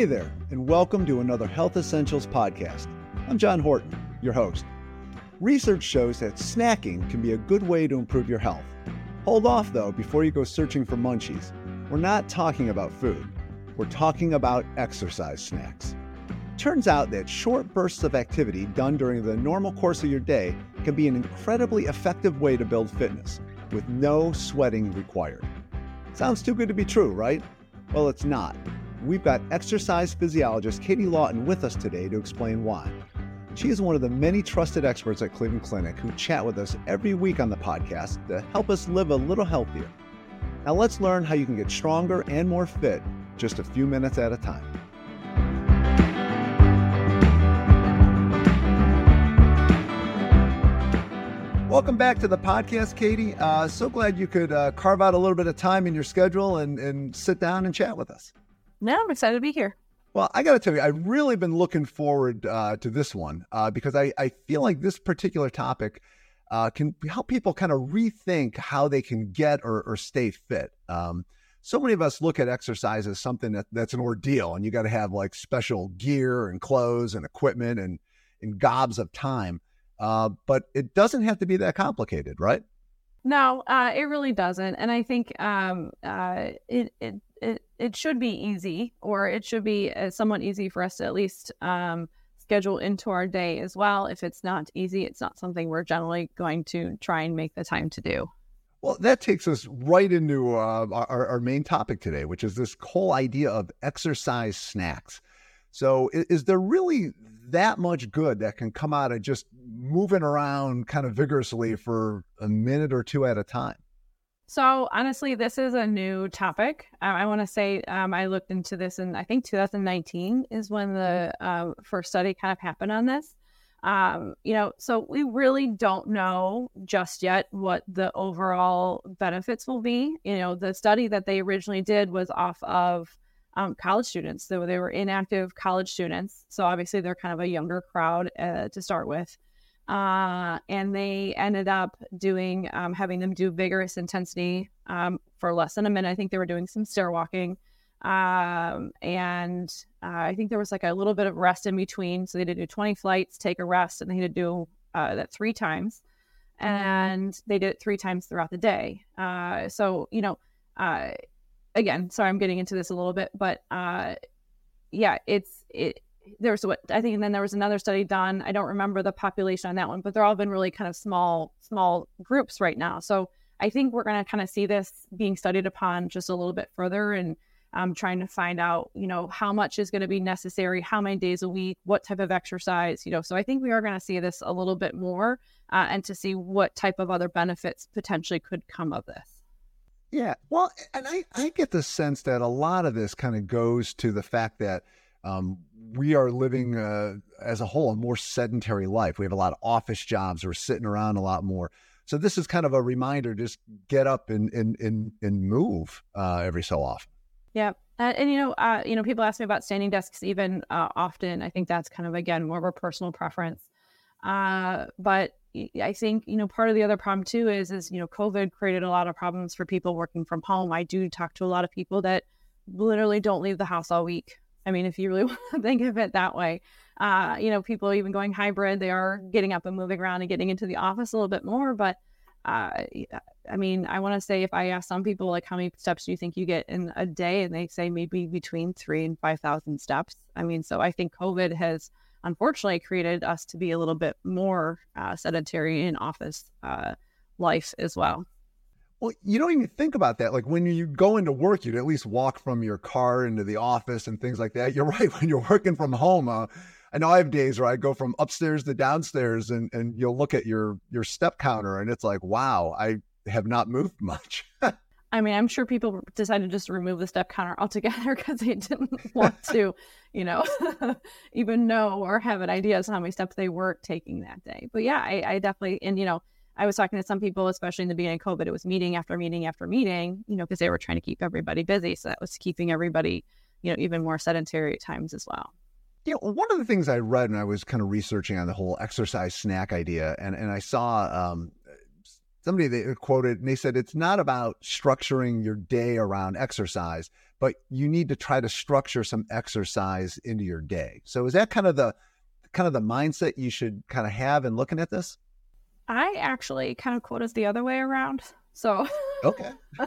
Hey there, and welcome to another Health Essentials podcast. I'm John Horton, your host. Research shows that snacking can be a good way to improve your health. Hold off, though, before you go searching for munchies. We're not talking about food, we're talking about exercise snacks. Turns out that short bursts of activity done during the normal course of your day can be an incredibly effective way to build fitness with no sweating required. Sounds too good to be true, right? Well, it's not. We've got exercise physiologist Katie Lawton with us today to explain why. She is one of the many trusted experts at Cleveland Clinic who chat with us every week on the podcast to help us live a little healthier. Now, let's learn how you can get stronger and more fit just a few minutes at a time. Welcome back to the podcast, Katie. Uh, so glad you could uh, carve out a little bit of time in your schedule and, and sit down and chat with us. No, I'm excited to be here. Well, I got to tell you, I've really been looking forward uh, to this one uh, because I, I feel like this particular topic uh, can help people kind of rethink how they can get or, or stay fit. Um, so many of us look at exercise as something that, that's an ordeal, and you got to have like special gear and clothes and equipment and, and gobs of time. Uh, but it doesn't have to be that complicated, right? No, uh, it really doesn't. And I think um, uh, it, it it should be easy, or it should be uh, somewhat easy for us to at least um, schedule into our day as well. If it's not easy, it's not something we're generally going to try and make the time to do. Well, that takes us right into uh, our, our main topic today, which is this whole idea of exercise snacks. So, is there really that much good that can come out of just moving around kind of vigorously for a minute or two at a time? So honestly, this is a new topic. Um, I want to say um, I looked into this in I think 2019 is when the uh, first study kind of happened on this. Um, you know, so we really don't know just yet what the overall benefits will be. You know, the study that they originally did was off of um, college students. So they were inactive college students. So obviously they're kind of a younger crowd uh, to start with. Uh, and they ended up doing um, having them do vigorous intensity um, for less than a minute. I think they were doing some stair walking, um, and uh, I think there was like a little bit of rest in between. So they did do 20 flights, take a rest, and they had to do uh, that three times, and they did it three times throughout the day. Uh, so you know, uh, again, sorry, I'm getting into this a little bit, but uh, yeah, it's it there's what I think, and then there was another study done. I don't remember the population on that one, but they're all been really kind of small, small groups right now. So I think we're going to kind of see this being studied upon just a little bit further and um, trying to find out, you know, how much is going to be necessary, how many days a week, what type of exercise, you know. So I think we are going to see this a little bit more uh, and to see what type of other benefits potentially could come of this. Yeah. Well, and I, I get the sense that a lot of this kind of goes to the fact that um, we are living uh, as a whole a more sedentary life. We have a lot of office jobs. We're sitting around a lot more. So this is kind of a reminder: just get up and and and, and move uh, every so often. Yeah, uh, and you know, uh, you know, people ask me about standing desks even uh, often. I think that's kind of again more of a personal preference. Uh, but I think you know part of the other problem too is is you know COVID created a lot of problems for people working from home. I do talk to a lot of people that literally don't leave the house all week. I mean, if you really want to think of it that way, uh, you know, people even going hybrid, they are getting up and moving around and getting into the office a little bit more. But uh, I mean, I want to say if I ask some people, like, how many steps do you think you get in a day? And they say maybe between three and 5,000 steps. I mean, so I think COVID has unfortunately created us to be a little bit more uh, sedentary in office uh, life as well. Well, you don't even think about that. Like when you go into work, you'd at least walk from your car into the office and things like that. You're right. When you're working from home, uh, I know I have days where I go from upstairs to downstairs, and and you'll look at your your step counter, and it's like, wow, I have not moved much. I mean, I'm sure people decided just to remove the step counter altogether because they didn't want to, you know, even know or have an idea of how many steps they were taking that day. But yeah, I, I definitely, and you know, I was talking to some people, especially in the beginning of COVID, it was meeting after meeting after meeting, you know, because they were trying to keep everybody busy. So that was keeping everybody, you know, even more sedentary at times as well. You know, one of the things I read when I was kind of researching on the whole exercise snack idea, and, and I saw um, somebody they quoted and they said it's not about structuring your day around exercise, but you need to try to structure some exercise into your day. So is that kind of the kind of the mindset you should kind of have in looking at this? I actually kind of quote us the other way around. So okay,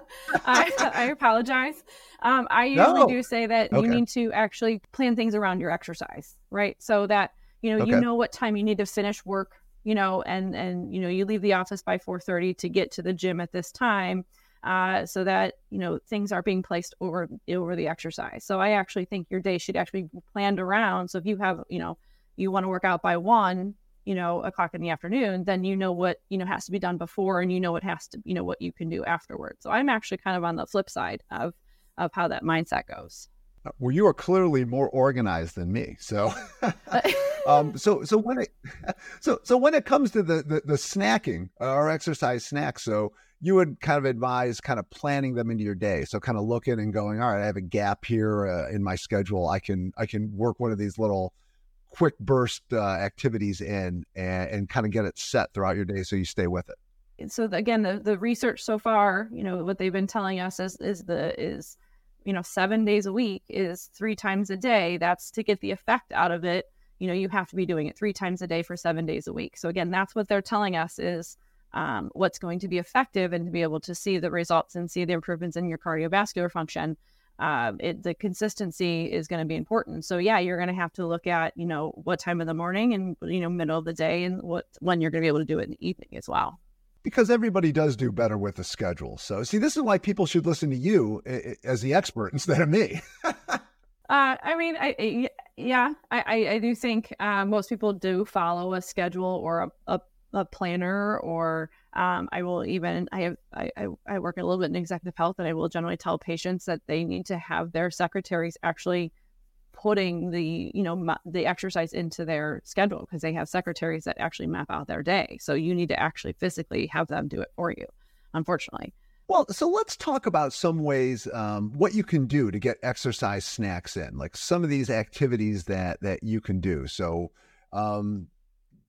I, I apologize. Um, I usually no. do say that okay. you need to actually plan things around your exercise, right? So that you know okay. you know what time you need to finish work, you know, and and you know you leave the office by four thirty to get to the gym at this time, uh, so that you know things are being placed over over the exercise. So I actually think your day should actually be planned around. So if you have you know you want to work out by one, you know o'clock in the afternoon then you know what you know has to be done before and you know what has to you know what you can do afterwards. So i'm actually kind of on the flip side of of how that mindset goes. Uh, well you are clearly more organized than me so um so so when it so so when it comes to the the, the snacking or exercise snacks so you would kind of advise kind of planning them into your day. So kind of looking and going all right i have a gap here uh, in my schedule. I can i can work one of these little quick burst uh, activities in and, and kind of get it set throughout your day so you stay with it. So again the, the research so far you know what they've been telling us is is the is you know seven days a week is three times a day. That's to get the effect out of it. You know you have to be doing it three times a day for seven days a week. So again that's what they're telling us is um, what's going to be effective and to be able to see the results and see the improvements in your cardiovascular function uh, it, the consistency is going to be important. So yeah, you're going to have to look at you know what time of the morning and you know middle of the day and what when you're going to be able to do it in the evening as well. Because everybody does do better with a schedule. So see, this is why people should listen to you as the expert instead of me. uh, I mean, I, yeah, I, I do think uh, most people do follow a schedule or a, a, a planner or um, I will even I have I, I work a little bit in executive health, and I will generally tell patients that they need to have their secretaries actually putting the you know the exercise into their schedule because they have secretaries that actually map out their day. So you need to actually physically have them do it for you. Unfortunately. Well, so let's talk about some ways um, what you can do to get exercise snacks in, like some of these activities that that you can do. So, um,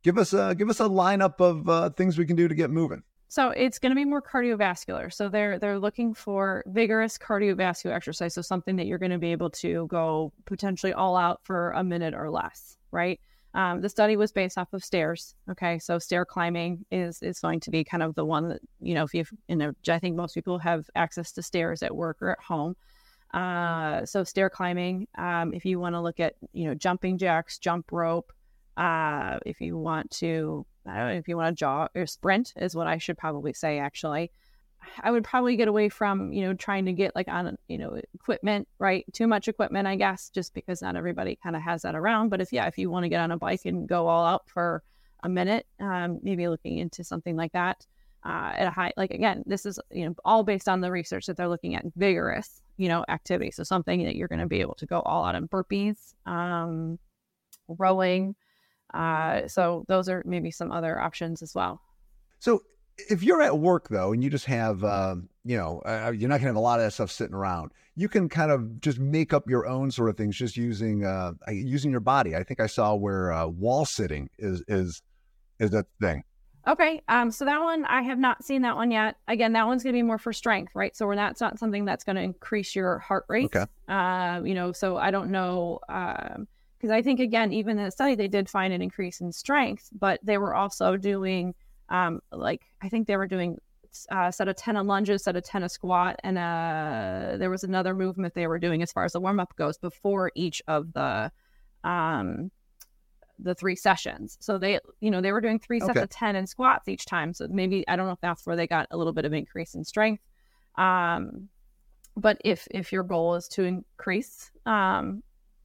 give us a give us a lineup of uh, things we can do to get moving. So it's going to be more cardiovascular. So they're they're looking for vigorous cardiovascular exercise. So something that you're going to be able to go potentially all out for a minute or less, right? Um, the study was based off of stairs. Okay, so stair climbing is is going to be kind of the one that you know if you you know I think most people have access to stairs at work or at home. Uh, so stair climbing. Um, if you want to look at you know jumping jacks, jump rope, uh, if you want to, I don't know, if you want to jog or sprint is what I should probably say actually. I would probably get away from, you know, trying to get like on, you know, equipment, right? Too much equipment, I guess, just because not everybody kind of has that around. But if, yeah, if you want to get on a bike and go all out for a minute, um, maybe looking into something like that uh, at a high, like again, this is, you know, all based on the research that they're looking at vigorous, you know, activity. So something that you're going to be able to go all out in burpees, um, rowing, uh, so those are maybe some other options as well. So if you're at work though, and you just have, um, you know, uh, you're not gonna have a lot of that stuff sitting around. You can kind of just make up your own sort of things, just using uh, using your body. I think I saw where uh, wall sitting is is is that thing. Okay, um, so that one I have not seen that one yet. Again, that one's going to be more for strength, right? So we're not, it's not something that's going to increase your heart rate. Okay. Uh, you know, so I don't know. Um, because I think again, even in the study, they did find an increase in strength, but they were also doing um, like I think they were doing uh, set of ten of lunges, set of ten of squat, and uh, there was another movement they were doing as far as the warm up goes before each of the um, the three sessions. So they, you know, they were doing three sets okay. of ten and squats each time. So maybe I don't know if that's where they got a little bit of increase in strength. Um, but if if your goal is to increase um,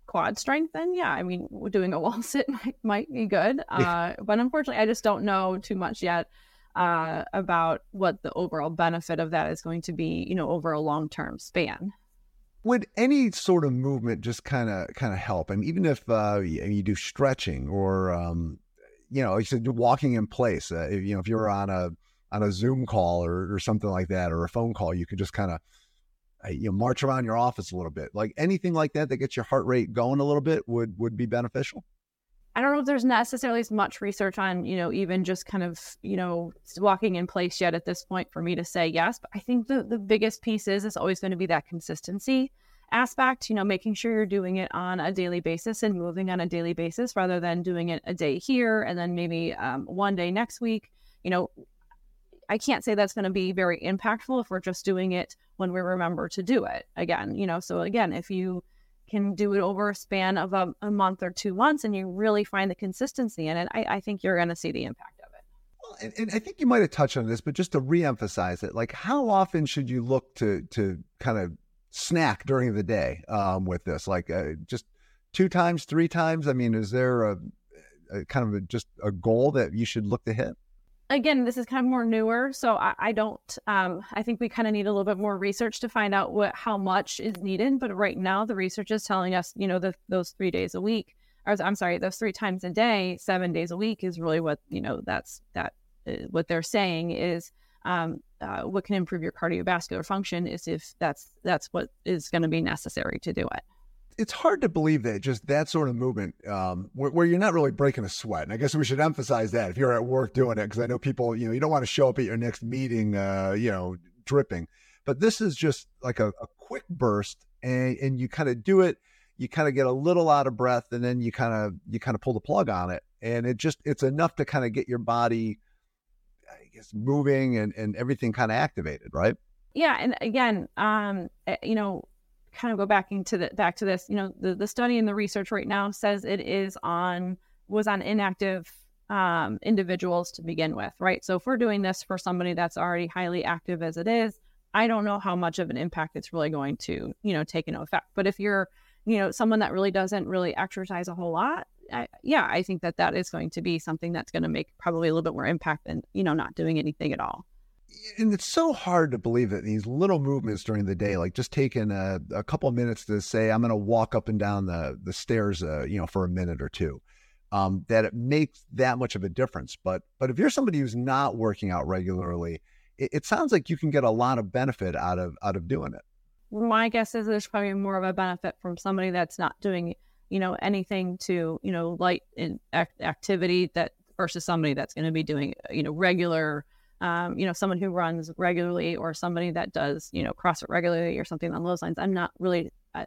quad strength, then yeah, I mean, doing a wall sit might, might be good. Uh, but unfortunately, I just don't know too much yet uh, about what the overall benefit of that is going to be, you know, over a long term span. Would any sort of movement just kind of kind of help? I mean, even if uh, you do stretching or um, you know, you said walking in place. Uh, if, you know, if you're on a on a Zoom call or, or something like that, or a phone call, you could just kind of you know march around your office a little bit like anything like that that gets your heart rate going a little bit would would be beneficial I don't know if there's necessarily as much research on, you know, even just kind of, you know, walking in place yet at this point for me to say yes. But I think the, the biggest piece is it's always going to be that consistency aspect, you know, making sure you're doing it on a daily basis and moving on a daily basis rather than doing it a day here and then maybe um, one day next week. You know, I can't say that's going to be very impactful if we're just doing it when we remember to do it again, you know. So, again, if you can do it over a span of a, a month or two months and you really find the consistency in it, I, I think you're going to see the impact of it. Well, and, and, I think you might have touched on this, but just to reemphasize it, like how often should you look to to kind of snack during the day um, with this? Like uh, just two times, three times? I mean, is there a, a kind of a, just a goal that you should look to hit? Again, this is kind of more newer, so I, I don't. Um, I think we kind of need a little bit more research to find out what how much is needed. But right now, the research is telling us, you know, the, those three days a week, or I'm sorry, those three times a day, seven days a week is really what you know. That's that uh, what they're saying is um, uh, what can improve your cardiovascular function is if that's that's what is going to be necessary to do it it's hard to believe that just that sort of movement um, where, where, you're not really breaking a sweat. And I guess we should emphasize that if you're at work doing it, because I know people, you know, you don't want to show up at your next meeting, uh, you know, dripping. But this is just like a, a quick burst, and, and you kind of do it. You kind of get a little out of breath, and then you kind of you kind of pull the plug on it, and it just it's enough to kind of get your body, I guess, moving and and everything kind of activated, right? Yeah, and again, um, eh, you know, kind of go back into the back to this, you know, the, the study and the research right now says it is on was on inactive um, individuals to begin with, right? So if we're doing this for somebody that's already highly active as it is, I don't know how much of an impact it's really going to, you know, take into effect. But if you're, you know, someone that really doesn't really exercise a whole lot, I, yeah, I think that that is going to be something that's going to make probably a little bit more impact than, you know, not doing anything at all and it's so hard to believe that these little movements during the day, like just taking a, a couple minutes to say, I'm going to walk up and down the, the stairs, uh, you know, for a minute or two, um, that it makes that much of a difference. But, but if you're somebody who's not working out regularly, it, it sounds like you can get a lot of benefit out of, out of doing it. My guess is there's probably more of a benefit from somebody that's not doing, you know, anything to, you know, light in activity that versus somebody that's going to be doing, you know, regular, um, you know, someone who runs regularly or somebody that does, you know, CrossFit regularly or something on those lines. I'm not really, I,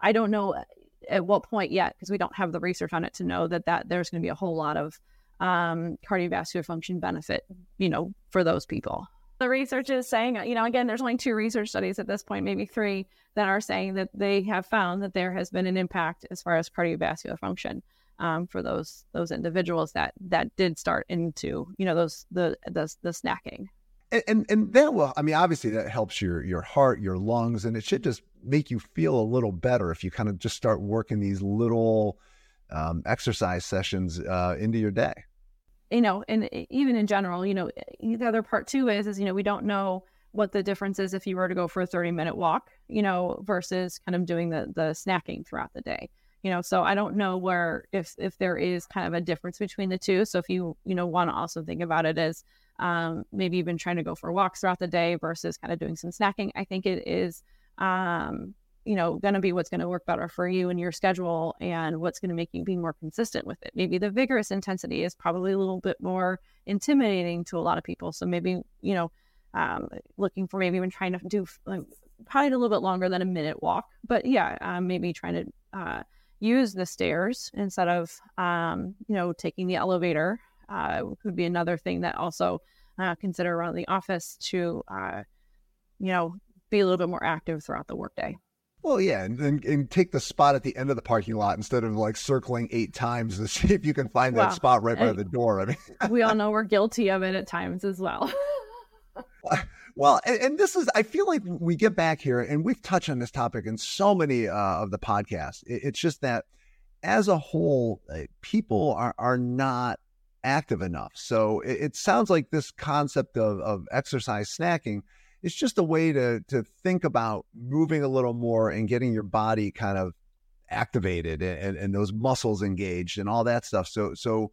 I don't know at what point yet because we don't have the research on it to know that that there's going to be a whole lot of um, cardiovascular function benefit, you know, for those people. The research is saying, you know, again, there's only two research studies at this point, maybe three, that are saying that they have found that there has been an impact as far as cardiovascular function um, for those those individuals that that did start into you know those the the, the snacking. And, and, and that will i mean obviously that helps your your heart your lungs and it should just make you feel a little better if you kind of just start working these little um, exercise sessions uh, into your day you know and even in general you know the other part too is is you know we don't know what the difference is if you were to go for a 30 minute walk you know versus kind of doing the the snacking throughout the day you know so i don't know where if if there is kind of a difference between the two. So if you you know want to also think about it as um, maybe even trying to go for walks throughout the day versus kind of doing some snacking i think it is um, you know going to be what's going to work better for you and your schedule and what's going to make you be more consistent with it. Maybe the vigorous intensity is probably a little bit more intimidating to a lot of people. So maybe you know um, looking for maybe even trying to do like, probably a little bit longer than a minute walk. But yeah um, maybe trying to uh, use the stairs instead of um, you know taking the elevator uh, could be another thing that also uh, consider around the office to uh, you know be a little bit more active throughout the workday. Well, yeah, and, and, and, take the spot at the end of the parking lot instead of like circling eight times to see if you can find that spot right by the door. I mean, we all know we're guilty of it at times as well. Well, and, and, this is, I feel like we get back here and we've touched on this topic in so many uh, of the podcasts. It, it's just that as a whole, uh, people are, are not active enough. So it, it sounds like this concept of, of exercise snacking is just a way to, to think about moving a little more and getting your body kind of activated and, and those muscles engaged and all that stuff. So, so,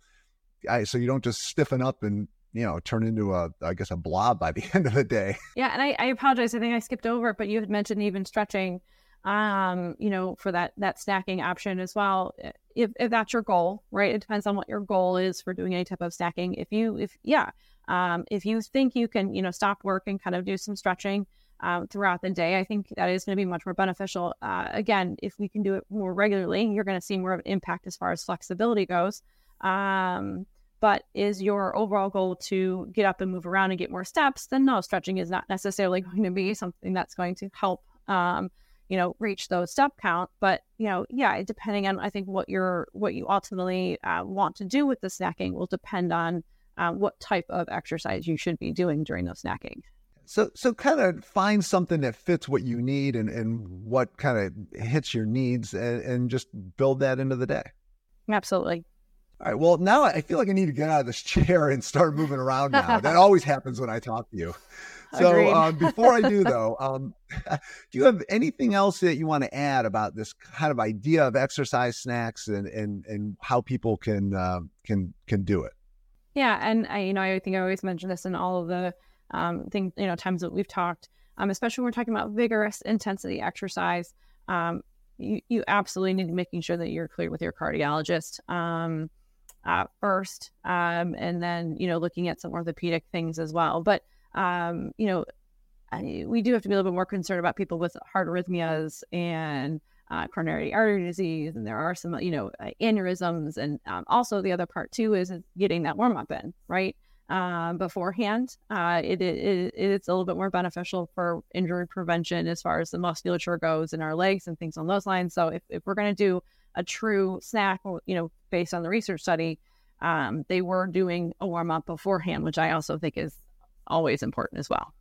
I, so you don't just stiffen up and you know turn into a i guess a blob by the end of the day yeah and i, I apologize i think i skipped over it but you had mentioned even stretching um, you know, for that that snacking option as well. If, if that's your goal, right? It depends on what your goal is for doing any type of snacking. If you, if yeah, um, if you think you can, you know, stop work and kind of do some stretching um, throughout the day, I think that is going to be much more beneficial. Uh, again, if we can do it more regularly, you're going to see more of an impact as far as flexibility goes. Um, but is your overall goal to get up and move around and get more steps? Then no, stretching is not necessarily going to be something that's going to help. Um, you know, reach those step count, but you know, yeah, depending on I think what you're what you ultimately uh, want to do with the snacking will depend on uh, what type of exercise you should be doing during those snacking. So, so kind of find something that fits what you need and, and what kind of hits your needs and, and just build that into the day. Absolutely. All right. Well, now I feel like I need to get out of this chair and start moving around now. that always happens when I talk to you. So um, before I do, though, um, do you have anything else that you want to add about this kind of idea of exercise snacks and and and how people can uh, can can do it? Yeah, and I, you know, I think I always mention this in all of the um, things, you know, times that we've talked, um, especially when we're talking about vigorous intensity exercise. Um, you, you absolutely need to making sure that you're clear with your cardiologist um, uh, first, um, and then you know looking at some orthopedic things as well. But um, you know, I, we do have to be a little bit more concerned about people with heart arrhythmias and uh, coronary artery disease, and there are some, you know, uh, aneurysms, and um, also the other part too is getting that warm up in right um, beforehand. Uh, it, it, it's a little bit more beneficial for injury prevention as far as the musculature goes in our legs and things on those lines. So if, if we're going to do a true snack, you know, based on the research study, um, they were doing a warm up beforehand, which I also think is always important as well.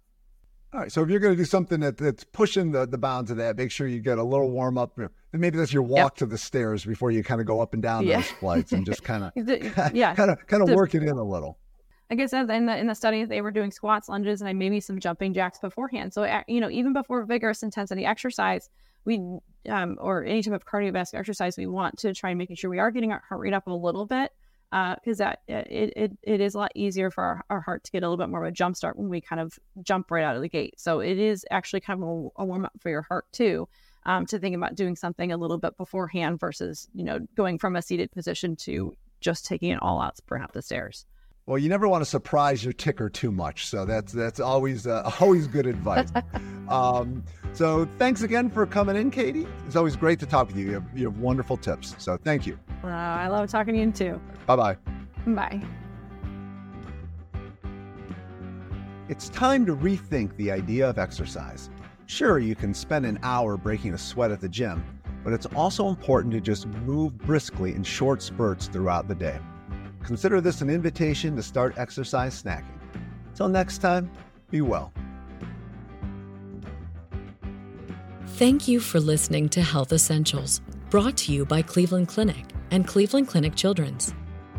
All right. So if you're going to do something that, that's pushing the, the bounds of that, make sure you get a little warm up. Maybe that's your walk yep. to the stairs before you kind of go up and down yeah. those flights and just kind of, yeah, kind of, kind of work it in a little. Like I said, in the in the study, they were doing squats, lunges, and maybe some jumping jacks beforehand. So you know, even before vigorous intensity exercise, we um, or any type of cardiovascular exercise, we want to try and making sure we are getting our heart rate up a little bit because uh, that it, it, it is a lot easier for our, our, heart to get a little bit more of a jump start when we kind of jump right out of the gate. So it is actually kind of a, a warm up for your heart too. Um, to think about doing something a little bit beforehand versus you know going from a seated position to just taking it all out perhaps the stairs. Well, you never want to surprise your ticker too much, so that's that's always uh, always good advice. um, so thanks again for coming in, Katie. It's always great to talk with you. You have, you have wonderful tips, so thank you. I love talking to you too. Bye bye. Bye. It's time to rethink the idea of exercise. Sure, you can spend an hour breaking a sweat at the gym, but it's also important to just move briskly in short spurts throughout the day. Consider this an invitation to start exercise snacking. Till next time, be well. Thank you for listening to Health Essentials, brought to you by Cleveland Clinic and Cleveland Clinic Children's.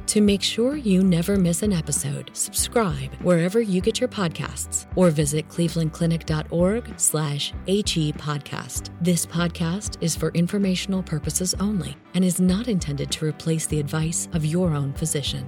To make sure you never miss an episode, subscribe wherever you get your podcasts or visit clevelandclinic.org slash HE podcast. This podcast is for informational purposes only and is not intended to replace the advice of your own physician.